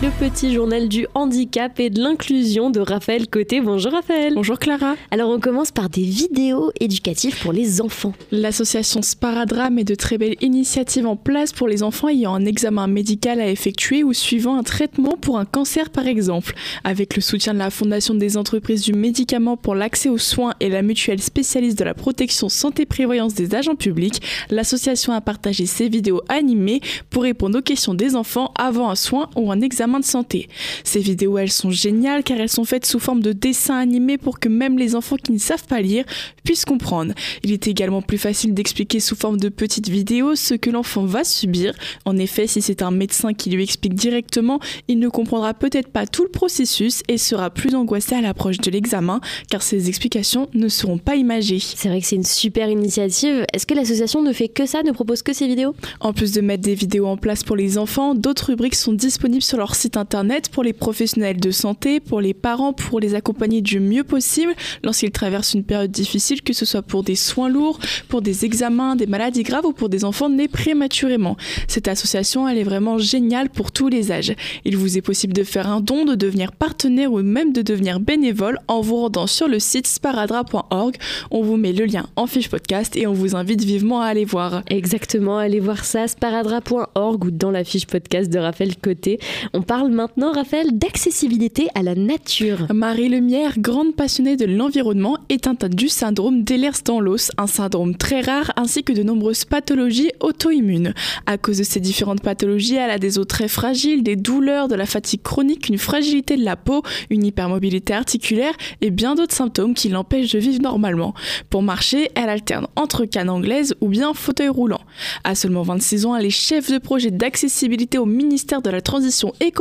le petit journal du handicap et de l'inclusion de Raphaël Côté. Bonjour Raphaël. Bonjour Clara. Alors on commence par des vidéos éducatives pour les enfants. L'association Sparadra met de très belles initiatives en place pour les enfants ayant un examen médical à effectuer ou suivant un traitement pour un cancer par exemple. Avec le soutien de la Fondation des entreprises du médicament pour l'accès aux soins et la mutuelle spécialiste de la protection santé-prévoyance des agents publics, l'association a partagé ses vidéos animées pour répondre aux questions des enfants avant un soin ou un examen de santé. Ces vidéos, elles sont géniales car elles sont faites sous forme de dessins animés pour que même les enfants qui ne savent pas lire puissent comprendre. Il est également plus facile d'expliquer sous forme de petites vidéos ce que l'enfant va subir. En effet, si c'est un médecin qui lui explique directement, il ne comprendra peut-être pas tout le processus et sera plus angoissé à l'approche de l'examen car ses explications ne seront pas imagées. C'est vrai que c'est une super initiative. Est-ce que l'association ne fait que ça, ne propose que ces vidéos? En plus de mettre des vidéos en place pour les enfants, d'autres rubriques sont disponibles sur leur site internet pour les professionnels de santé, pour les parents, pour les accompagner du mieux possible lorsqu'ils traversent une période difficile, que ce soit pour des soins lourds, pour des examens, des maladies graves ou pour des enfants nés prématurément. Cette association, elle est vraiment géniale pour tous les âges. Il vous est possible de faire un don, de devenir partenaire ou même de devenir bénévole en vous rendant sur le site sparadra.org. On vous met le lien en fiche podcast et on vous invite vivement à aller voir. Exactement, allez voir ça, sparadra.org ou dans la fiche podcast de Raphaël Côté. Parle maintenant, Raphaël, d'accessibilité à la nature. Marie Lemierre, grande passionnée de l'environnement, est atteinte du syndrome d'Ehlers-Danlos, un syndrome très rare ainsi que de nombreuses pathologies auto-immunes. À cause de ces différentes pathologies, elle a des os très fragiles, des douleurs, de la fatigue chronique, une fragilité de la peau, une hypermobilité articulaire et bien d'autres symptômes qui l'empêchent de vivre normalement. Pour marcher, elle alterne entre canne anglaise ou bien fauteuil roulant. À seulement 26 ans, elle est chef de projet d'accessibilité au ministère de la Transition écologique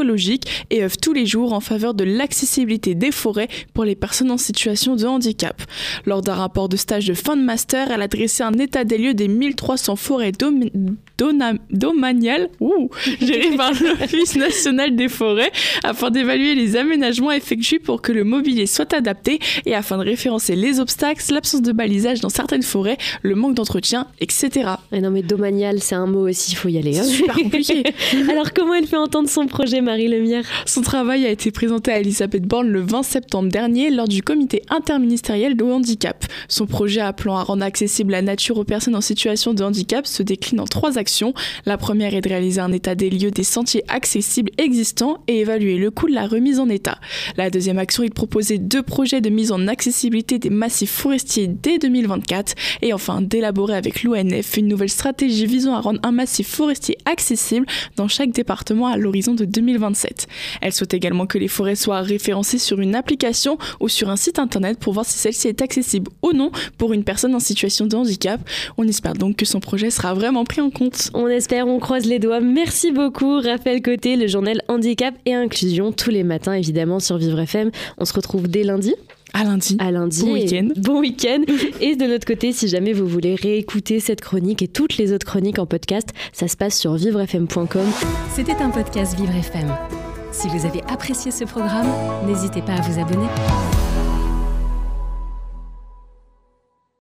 et œuvre tous les jours en faveur de l'accessibilité des forêts pour les personnes en situation de handicap. Lors d'un rapport de stage de fin de master, elle a dressé un état des lieux des 1300 forêts domaniales gérées par l'Office national des forêts afin d'évaluer les aménagements effectués pour que le mobilier soit adapté et afin de référencer les obstacles, l'absence de balisage dans certaines forêts, le manque d'entretien, etc. Non mais domanial, c'est un mot aussi, il faut y aller. Hein. Super compliqué. Alors comment elle fait entendre son projet Marie Lemierre. Son travail a été présenté à Elisabeth Borne le 20 septembre dernier lors du comité interministériel de handicap. Son projet appelant à rendre accessible la nature aux personnes en situation de handicap se décline en trois actions. La première est de réaliser un état des lieux des sentiers accessibles existants et évaluer le coût de la remise en état. La deuxième action est de proposer deux projets de mise en accessibilité des massifs forestiers dès 2024 et enfin d'élaborer avec l'ONF une nouvelle stratégie visant à rendre un massif forestier accessible dans chaque département à l'horizon de 2024. Elle souhaite également que les forêts soient référencées sur une application ou sur un site internet pour voir si celle-ci est accessible ou non pour une personne en situation de handicap. On espère donc que son projet sera vraiment pris en compte. On espère, on croise les doigts. Merci beaucoup Raphaël Côté, le journal Handicap et Inclusion tous les matins évidemment sur Vivre FM. On se retrouve dès lundi. À lundi. À lundi. Bon week-end. Bon week-end. et de notre côté, si jamais vous voulez réécouter cette chronique et toutes les autres chroniques en podcast, ça se passe sur vivrefm.com. C'était un podcast Vivre FM. Si vous avez apprécié ce programme, n'hésitez pas à vous abonner.